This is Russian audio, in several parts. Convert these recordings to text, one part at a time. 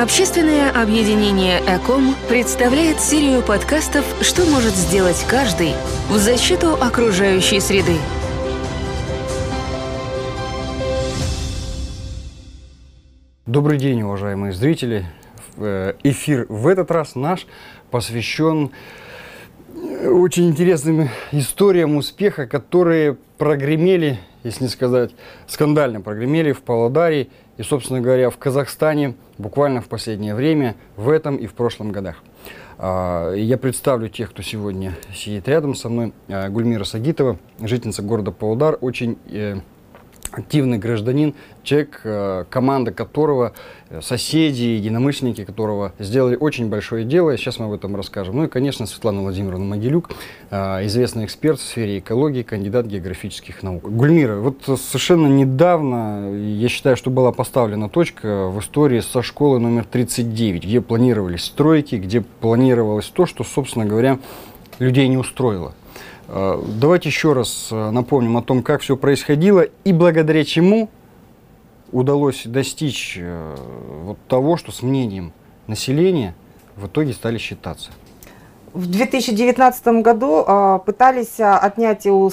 Общественное объединение «Эком» представляет серию подкастов «Что может сделать каждый» в защиту окружающей среды. Добрый день, уважаемые зрители. Э, эфир в этот раз наш посвящен очень интересным историям успеха, которые прогремели, если не сказать скандально, прогремели в Павлодаре и, собственно говоря, в Казахстане буквально в последнее время, в этом и в прошлом годах. А, я представлю тех, кто сегодня сидит рядом со мной. А, Гульмира Сагитова, жительница города Павлодар, очень э, активный гражданин, человек, э, команда которого, э, соседи, единомышленники которого сделали очень большое дело, сейчас мы об этом расскажем. Ну и, конечно, Светлана Владимировна Могилюк, э, известный эксперт в сфере экологии, кандидат географических наук. Гульмира, вот совершенно недавно, я считаю, что была поставлена точка в истории со школы номер 39, где планировались стройки, где планировалось то, что, собственно говоря, людей не устроило. Э, давайте еще раз э, напомним о том, как все происходило и благодаря чему удалось достичь э, вот того, что с мнением населения в итоге стали считаться. В 2019 году э, пытались отнять у,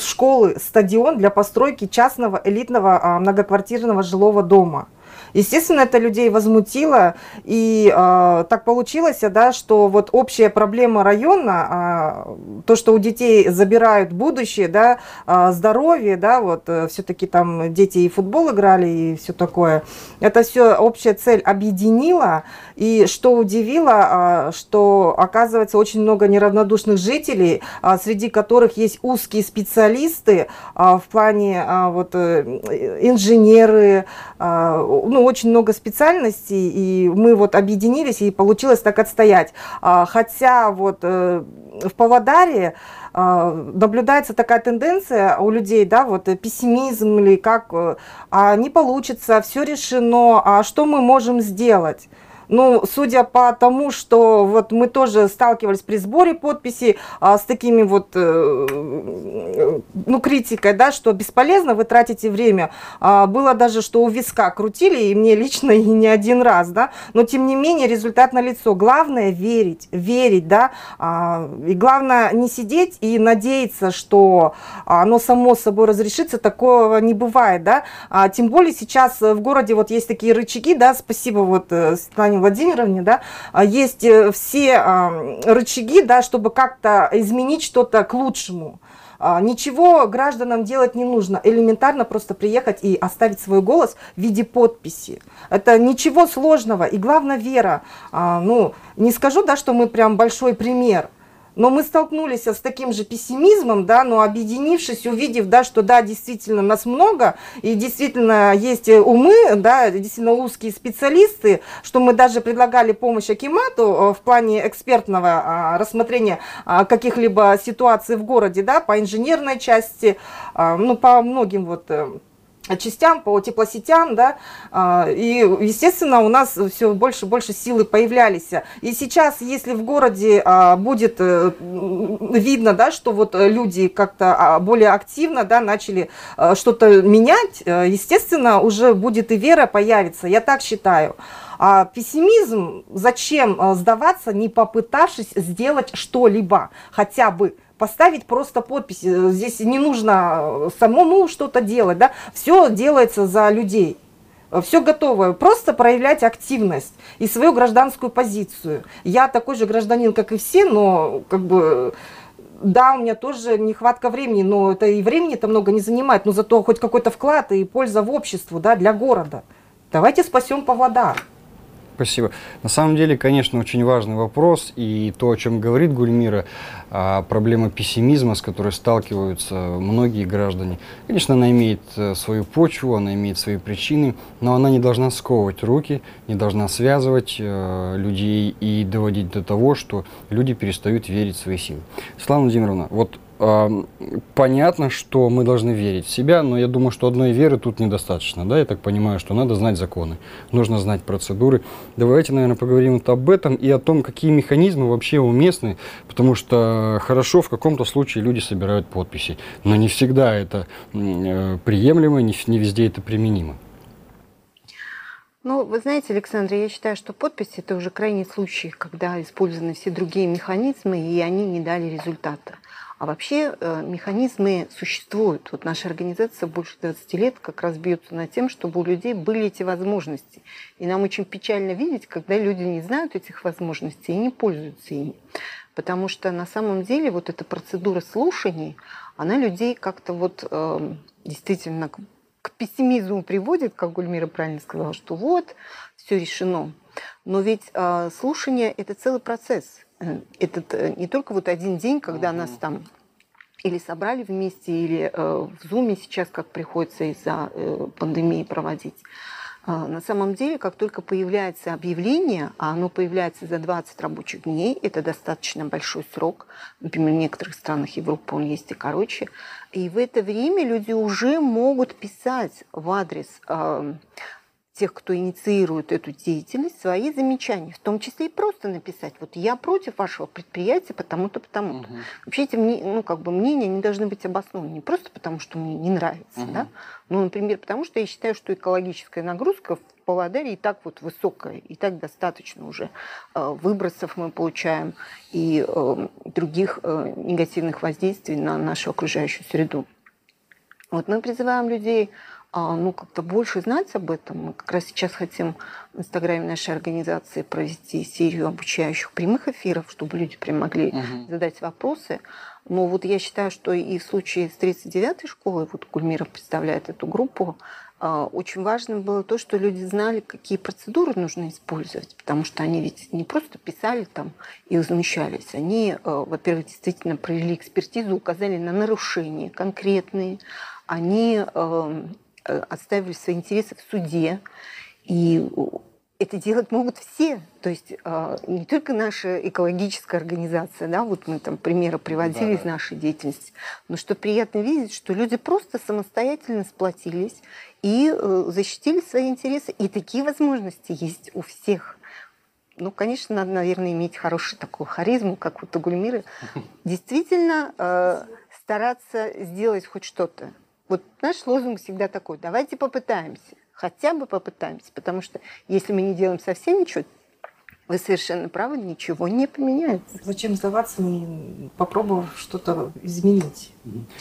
школы стадион для постройки частного элитного э, многоквартирного жилого дома. Естественно, это людей возмутило, и э, так получилось, да, что вот общая проблема района, э, то, что у детей забирают будущее, да, э, здоровье, да, вот э, все-таки там дети и футбол играли и все такое, это все общая цель объединила, и что удивило, э, что оказывается очень много неравнодушных жителей, э, среди которых есть узкие специалисты э, в плане э, вот э, инженеры, э, ну, очень много специальностей, и мы вот объединились, и получилось так отстоять. А, хотя вот э, в Павлодаре а, наблюдается такая тенденция у людей, да, вот пессимизм или как, э, а не получится, все решено, а что мы можем сделать? Ну, судя по тому, что вот мы тоже сталкивались при сборе подписей а, с такими вот, э, ну, критикой, да, что бесполезно, вы тратите время. А, было даже, что у виска крутили, и мне лично и не один раз, да, но тем не менее результат на лицо. Главное верить, верить, да, а, и главное не сидеть и надеяться, что оно само собой разрешится, такого не бывает, да, а, тем более сейчас в городе вот есть такие рычаги, да, спасибо вот э, Светлане Владимировне, да, а, есть э, все а, рычаги, да, чтобы как-то изменить что-то к лучшему. А, ничего гражданам делать не нужно, элементарно просто приехать и оставить свой голос в виде подписи. Это ничего сложного, и главное вера. Ну, не скажу, да, что мы прям большой пример, но мы столкнулись с таким же пессимизмом, да, но объединившись, увидев, да, что да, действительно нас много, и действительно есть умы, да, действительно узкие специалисты, что мы даже предлагали помощь Акимату э, в плане экспертного а, рассмотрения а, каких-либо ситуаций в городе, да, по инженерной части, а, ну, по многим вот э, частям, по теплосетям, да, а, и, естественно, у нас все больше и больше силы появлялись. И сейчас, если в городе а, будет э, видно, да, что вот люди как-то а, более активно, да, начали что-то менять, э, естественно, уже будет и вера появится, я так считаю. А пессимизм, зачем э, сдаваться, не попытавшись сделать что-либо, хотя бы поставить просто подпись. Э, здесь не нужно э, самому что-то делать, да, все делается за людей. Э, все готово, просто проявлять активность и свою гражданскую позицию. Я такой же гражданин, как и все, но как бы да, у меня тоже нехватка времени, но это и времени-то много не занимает, но зато хоть какой-то вклад и польза в обществу, да, для города. Давайте спасем Павлодар. Спасибо. На самом деле, конечно, очень важный вопрос, и то, о чем говорит Гульмира, а, проблема пессимизма, с которой сталкиваются многие граждане. Конечно, она имеет э, свою почву, она имеет свои причины, но она не должна сковывать руки, не должна связывать э, людей и доводить до того, что люди перестают верить в свои силы. Слава Владимировна, вот понятно, что мы должны верить в себя, но я думаю, что одной веры тут недостаточно. Да? Я так понимаю, что надо знать законы, нужно знать процедуры. Давайте, наверное, поговорим вот об этом и о том, какие механизмы вообще уместны, потому что хорошо, в каком-то случае люди собирают подписи, но не всегда это э, приемлемо, не, везде это применимо. Ну, вы знаете, Александр, я считаю, что подпись – это уже крайний случай, когда использованы все другие механизмы, и они не дали результата. А вообще э, механизмы существуют. Вот наша организация больше 20 лет как раз бьется над тем, чтобы у людей были эти возможности. И нам очень печально видеть, когда люди не знают этих возможностей и не пользуются ими. Потому что на самом деле вот эта процедура слушаний, она людей как-то вот э, действительно к, пессимизму приводит, как Гульмира правильно сказала, что вот, все решено. Но ведь э, слушание – это целый процесс – этот э, не только вот один день, когда угу. нас там или собрали вместе, или э, в Зуме сейчас, как приходится из-за э, пандемии проводить. Э, на самом деле, как только появляется объявление, а оно появляется за 20 рабочих дней, это достаточно большой срок, например, в некоторых странах Европы он есть и короче, и в это время люди уже могут писать в адрес э, тех, кто инициирует эту деятельность, свои замечания, в том числе и просто написать, вот я против вашего предприятия потому-то, потому-то. Угу. Вообще эти ну, как бы мнения не должны быть обоснованы не просто потому, что мне не нравится, угу. да, ну, например, потому что я считаю, что экологическая нагрузка в Павлодаре и так вот высокая, и так достаточно уже э, выбросов мы получаем и э, других э, негативных воздействий на нашу окружающую среду. Вот мы призываем людей ну, как-то больше знать об этом. Мы как раз сейчас хотим в инстаграме нашей организации провести серию обучающих прямых эфиров, чтобы люди прям могли угу. задать вопросы. Но вот я считаю, что и в случае с 39-й школой, вот Гульмира представляет эту группу, а, очень важно было то, что люди знали, какие процедуры нужно использовать, потому что они ведь не просто писали там и возмущались, они, а, во-первых, действительно провели экспертизу, указали на нарушения конкретные, они отстаивали свои интересы в суде. И это делать могут все. То есть э, не только наша экологическая организация, да, вот мы там примеры приводили да. из нашей деятельности, но что приятно видеть, что люди просто самостоятельно сплотились и э, защитили свои интересы. И такие возможности есть у всех. Ну, конечно, надо, наверное, иметь хорошую такую харизму, как вот у Гульмиры. Действительно стараться сделать хоть что-то. Вот наш лозунг всегда такой, давайте попытаемся, хотя бы попытаемся, потому что если мы не делаем совсем ничего, вы совершенно правы, ничего не поменяется. Зачем сдаваться, не попробовав что-то изменить?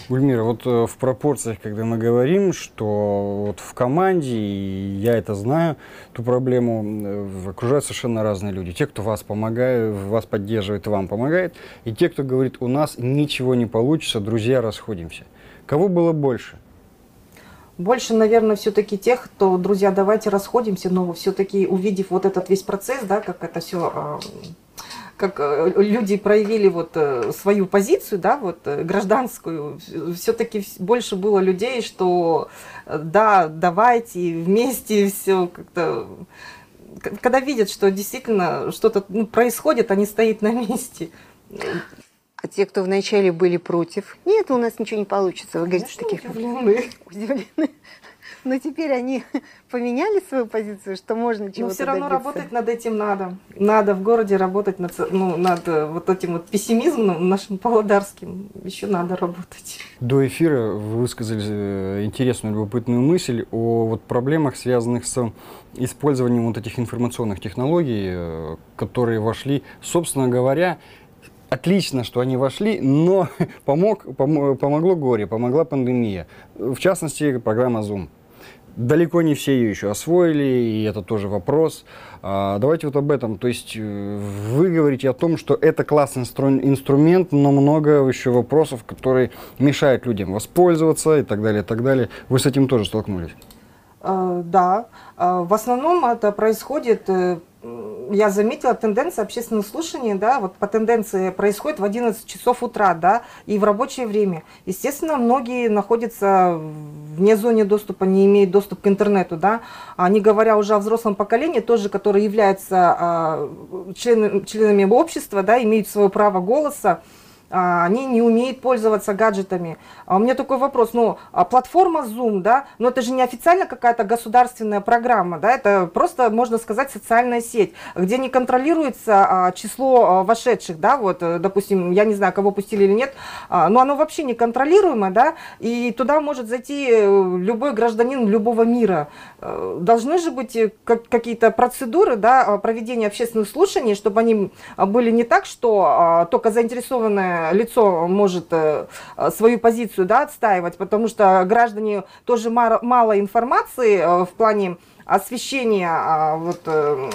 Гульмира, вот э, в пропорциях, когда мы говорим, что вот в команде, и я это знаю, ту проблему э, окружают совершенно разные люди. Те, кто вас помогает, вас поддерживает, вам помогает, и те, кто говорит, у нас ничего не получится, друзья, расходимся. Кого было больше? Больше, наверное, все-таки тех, кто, друзья, давайте расходимся, но все-таки увидев вот этот весь процесс, да, как это все, а, как э, люди проявили вот э, свою позицию, да, вот э, гражданскую, все-таки больше было людей, что да, давайте вместе все как-то когда видят, что действительно что-то ну, происходит, они стоят на месте. А те, кто вначале были против, нет, у нас ничего не получится. Вы говорите, что таких удивлены. удивлены. Но теперь они поменяли свою позицию, что можно чего-то Но все равно добиться. работать над этим надо. Надо в городе работать над, ну, над э, вот этим вот пессимизмом нашим павлодарским. Еще надо работать. До эфира вы высказали э, интересную, любопытную мысль о вот проблемах, связанных с использованием вот этих информационных технологий, э, которые вошли, собственно говоря, Отлично, что они вошли, но помог, пом, помогло горе, помогла пандемия. В частности, программа Zoom. Далеко не все ее еще освоили, и это тоже вопрос. А, давайте вот об этом. То есть э, вы говорите о том, что это классный инстру инструмент, но много еще вопросов, которые мешают людям воспользоваться и так далее, и так далее. Вы с этим тоже столкнулись? А, да. А, в основном это происходит э, я заметила тенденция общественных слушаний, да, вот по тенденции происходит в 11 часов утра, да, и в рабочее время. Естественно, многие находятся вне зоны доступа, не имеют доступ к интернету, да, а не говоря уже о взрослом поколении, тоже, которые являются а, член, членами общества, да, имеют свое право голоса, они не умеют пользоваться гаджетами. А у меня такой вопрос, ну, а платформа Zoom, да, но это же не официально какая-то государственная программа, да, это просто, можно сказать, социальная сеть, где не контролируется а, число а, вошедших, да, вот, э, допустим, я не знаю, кого пустили или нет, а, но оно вообще не контролируемо, да, и туда может зайти э, любой гражданин любого мира. Э, должны же быть какие-то процедуры, да, проведения общественных слушаний, чтобы они были не так, что только заинтересованная лицо может э, свою позицию да, отстаивать, потому что граждане тоже мало информации э, в плане освещения а, вот, э,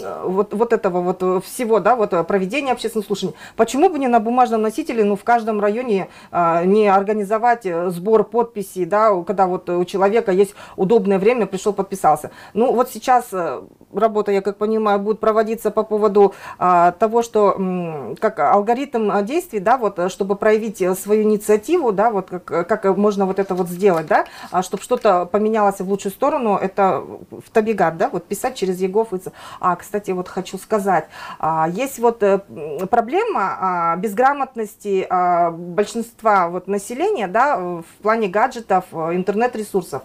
Э, вот, вот этого вот э, всего, да, вот э, проведения общественных слушаний. Почему бы не на бумажном носителе, ну, в каждом районе а, не организовать сбор подписей, да, когда вот у человека есть удобное время, пришел, подписался. Ну, вот сейчас работа, я как понимаю, будет проводиться по поводу а, того, что как алгоритм действий, да, вот, чтобы проявить свою инициативу, да, вот как, как можно вот это вот сделать, да, а, чтобы что-то поменялось в лучшую сторону, это в Табигат, да, вот писать через ЕГОВ. А, кстати, вот хочу сказать, а, есть вот э, проблема а, безграмотности а, большинства вот населения да, в плане гаджетов, э, интернет-ресурсов.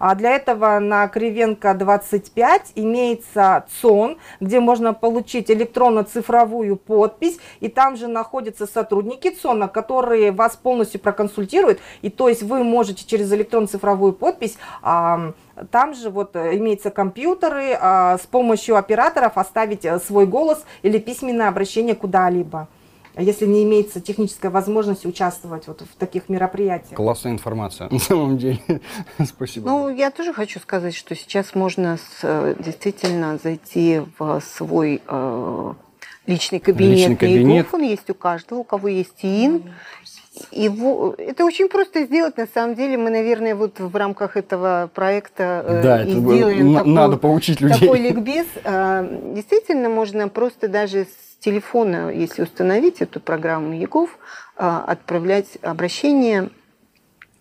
А для этого на Кривенко 25 имеется ЦОН, где можно получить электронно-цифровую подпись, и там же находятся сотрудники ЦОНа, которые вас полностью проконсультируют, и то есть вы можете через электронно-цифровую подпись там же вот э, имеются компьютеры, а, с помощью операторов оставить э, свой голос или письменное обращение куда-либо если не имеется техническая возможность участвовать вот в таких мероприятиях. Классная информация, на самом деле. Спасибо. Ну, я тоже хочу сказать, что сейчас можно с, э, действительно зайти в свой э, личный кабинет. Личный кабинет. Он есть у каждого, у кого есть ИИН. Его, это очень просто сделать, на самом деле. Мы, наверное, вот в рамках этого проекта э, да, и это сделаем такой, надо поучить людей. такой ликбез. Э, действительно, можно просто даже с телефона, если установить эту программу ЕГОВ, э, отправлять обращение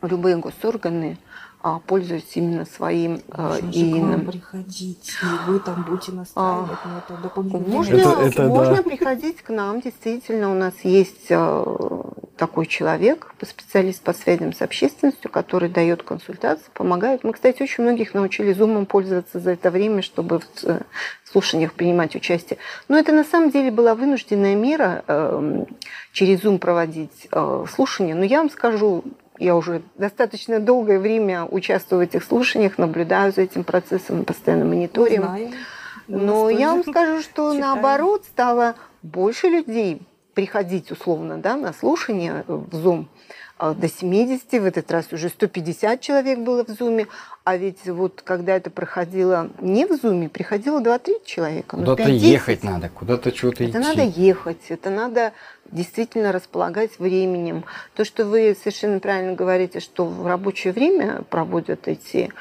в любые госорганы, а, пользуясь именно своим э, именем. приходить, и вы там будете настаивать а, на это дополнительное. Можно, это, это, можно да. приходить к нам, действительно, у нас есть э, такой человек, специалист по связям с общественностью, который дает консультации, помогает. Мы, кстати, очень многих научили зумом пользоваться за это время, чтобы в э, слушаниях принимать участие. Но это на самом деле была вынужденная мера э, через Zoom проводить э, слушания. Но я вам скажу, я уже достаточно долгое время участвую в этих слушаниях, наблюдаю за этим процессом, постоянно мониторим. Знаем. Но я вам скажу, что читаем. наоборот стало больше людей приходить условно да, на слушание в Zoom а, до 70, в этот раз уже 150 человек было в Зуме, а ведь вот когда это проходило не в Зуме, приходило 2-3 человека. Ну, куда-то ехать надо, куда-то что-то идти. Это надо ехать, это надо действительно располагать временем. То, что вы совершенно правильно говорите, что в рабочее время проводят эти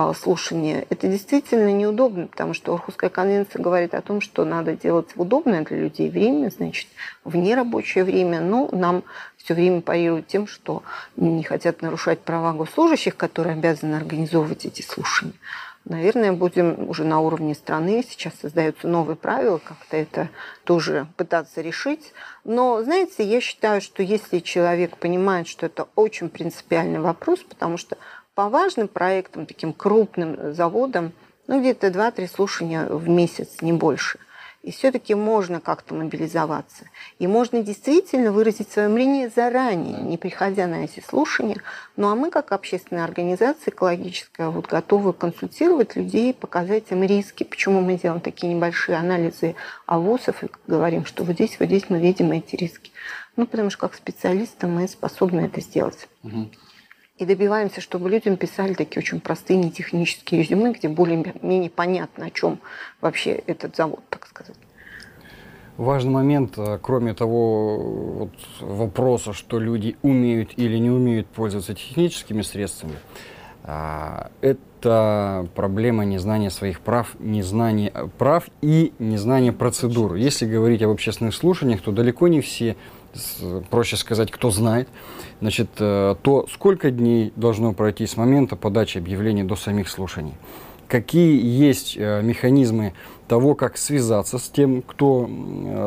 а, слушания, это действительно неудобно, потому что Орхусская конвенция говорит о том, что надо делать в удобное для людей время, значит, в нерабочее время. Но нам все время парируют тем, что не хотят нарушать права госслужащих, которые обязаны организовывать эти слушания. Наверное, будем уже на уровне страны. Сейчас создаются новые правила, как-то это тоже пытаться решить. Но, знаете, я считаю, что если человек понимает, что это очень принципиальный вопрос, потому что по важным проектам, таким крупным заводам, ну, где-то 2-3 слушания в месяц, не больше. И все-таки можно как-то мобилизоваться. И можно действительно выразить свое мнение заранее, не приходя на эти слушания. Ну а мы, как общественная организация экологическая, вот готовы консультировать людей, показать им риски, почему мы делаем такие небольшие анализы АВОСов и говорим, что вот здесь, вот здесь мы видим эти риски. Ну, потому что как специалисты мы способны это сделать. Угу и добиваемся, чтобы людям писали такие очень простые нетехнические резюме, где более-менее понятно, о чем вообще этот завод, так сказать. Важный момент, э, кроме того вот, вопроса, что люди умеют или не умеют пользоваться техническими средствами, а, это проблема незнания своих прав, незнания прав и незнания процедур. Если говорить об общественных слушаниях, то далеко не все проще сказать, кто знает, значит, э, то сколько дней должно пройти с момента подачи объявления до самих слушаний. какие есть э, механизмы того, как связаться с тем, кто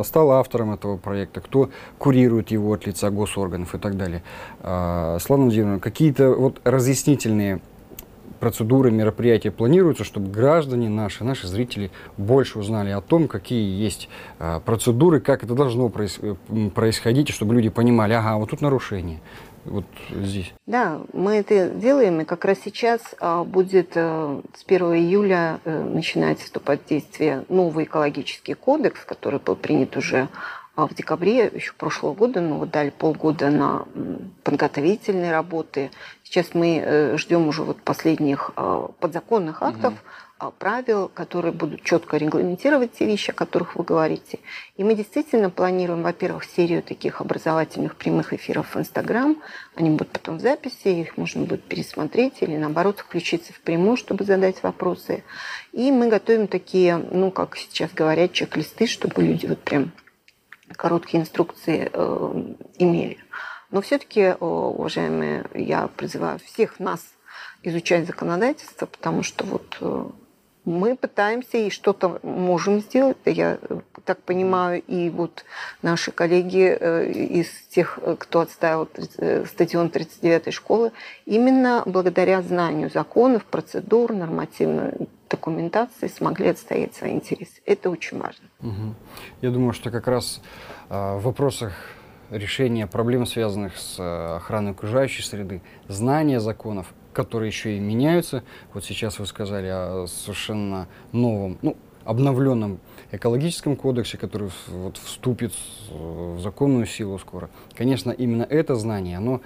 стал автором этого проекта, кто курирует его от лица госорганов и так далее. А, Слава Владимировна, какие-то вот разъяснительные процедуры, мероприятия планируются, чтобы граждане наши, наши зрители больше узнали о том, какие есть а, процедуры, как это должно происходить, и чтобы люди понимали, ага, вот тут нарушение, вот здесь? Да, мы это делаем, и как раз сейчас а, будет э, с 1 июля э, начинать вступать в действие новый экологический кодекс, который был принят уже а, в декабре еще прошлого года, но вот дали полгода на подготовительные работы. Сейчас мы э, ждем уже вот последних а, подзаконных актов, угу. Правил, которые будут четко регламентировать те вещи, о которых вы говорите. И мы действительно планируем, во-первых, серию таких образовательных прямых эфиров в Инстаграм. Они будут потом в записи, их можно будет пересмотреть или, наоборот, включиться в прямую, чтобы задать вопросы. И мы готовим такие, ну, как сейчас говорят, чек-листы, чтобы люди вот прям короткие инструкции э, имели. Но все-таки, уважаемые, я призываю всех нас изучать законодательство, потому что вот э, мы пытаемся и что-то можем сделать. Я так понимаю, и вот наши коллеги э, из тех, кто отставил э, стадион 39-й школы, именно благодаря знанию законов, процедур, нормативной документации смогли отстоять свои интересы. Это очень важно. Угу. Я думаю, что как раз э, в вопросах решения проблем, связанных с охраной окружающей среды, знание законов которые еще и меняются. Вот сейчас вы сказали о совершенно новом, ну, обновленном экологическом кодексе, который вот вступит в законную силу скоро. Конечно, именно это знание, оно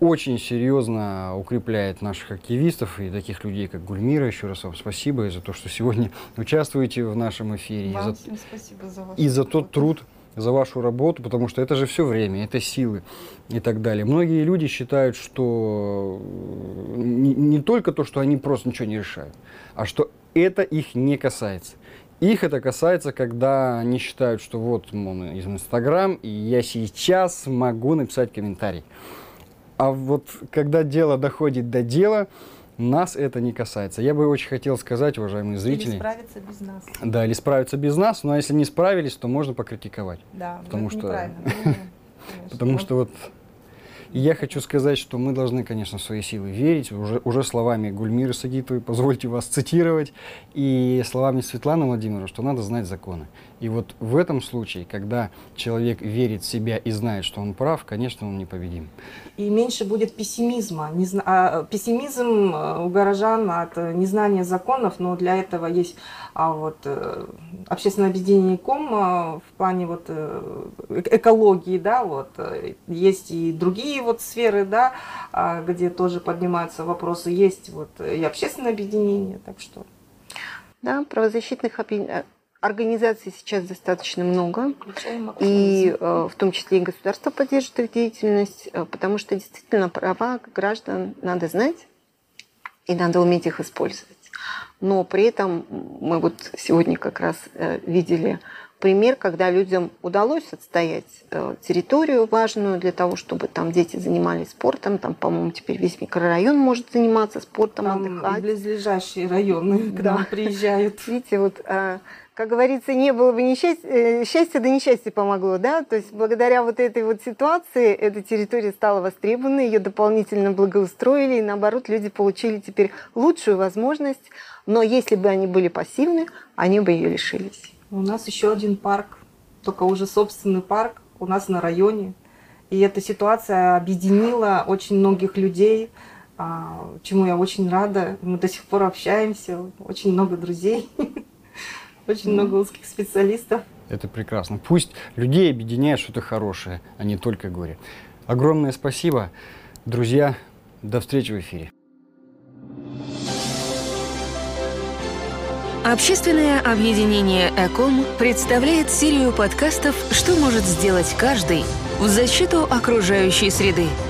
очень серьезно укрепляет наших активистов и таких людей, как Гульмира. Еще раз вам спасибо за то, что сегодня участвуете в нашем эфире. Вам и за, спасибо за И за тот труд, за вашу работу, потому что это же все время, это силы и так далее. Многие люди считают, что э, не, не только то, что они просто ничего не решают, а что это их не касается. Их это касается, когда они считают, что вот, мол, из Инстаграм, и я сейчас могу написать комментарий. А вот когда дело доходит до дела, нас это не касается. Я бы очень хотел сказать, уважаемые зрители... Или справиться без нас. Да, или справиться без нас, но если не справились, то можно покритиковать. Да, потому что, потому что вот и я хочу сказать, что мы должны, конечно, в свои силы верить. Уже, уже словами Гульмиры Сагитовой, позвольте вас цитировать, и словами Светланы Владимировны, что надо знать законы. И вот в этом случае, когда человек верит в себя и знает, что он прав, конечно, он непобедим. И меньше будет пессимизма. Не, а, пессимизм э, у горожан от незнания законов, но для этого есть а вот э, общественное объединение КОМ э, в плане вот э, экологии, да, вот есть и другие вот сферы, да, а, где тоже поднимаются вопросы, есть вот и общественное объединение, так что. Да, правозащитных Организаций сейчас достаточно много, и в том числе и государство поддерживает их деятельность, потому что действительно права граждан надо знать и надо уметь их использовать но при этом мы вот сегодня как раз э, видели пример, когда людям удалось отстоять э, территорию важную для того, чтобы там дети занимались спортом. Там, по-моему, теперь весь микрорайон может заниматься спортом, там отдыхать. близлежащие районы к нам приезжают. Видите, вот э, как говорится, не было бы несчастья, счастья, да несчастье помогло, да, то есть благодаря вот этой вот ситуации эта территория стала востребованной, ее дополнительно благоустроили, и наоборот, люди получили теперь лучшую возможность но если бы они были пассивны, они бы ее лишились. У нас еще один парк, только уже собственный парк у нас на районе. И эта ситуация объединила очень многих людей, а, чему я очень рада. Мы до сих пор общаемся, очень много друзей, очень много узких специалистов. Это прекрасно. Пусть людей объединяет что-то хорошее, а не только горе. Огромное спасибо. Друзья, до встречи в эфире. Общественное объединение «Эком» представляет серию подкастов «Что может сделать каждый» в защиту окружающей среды –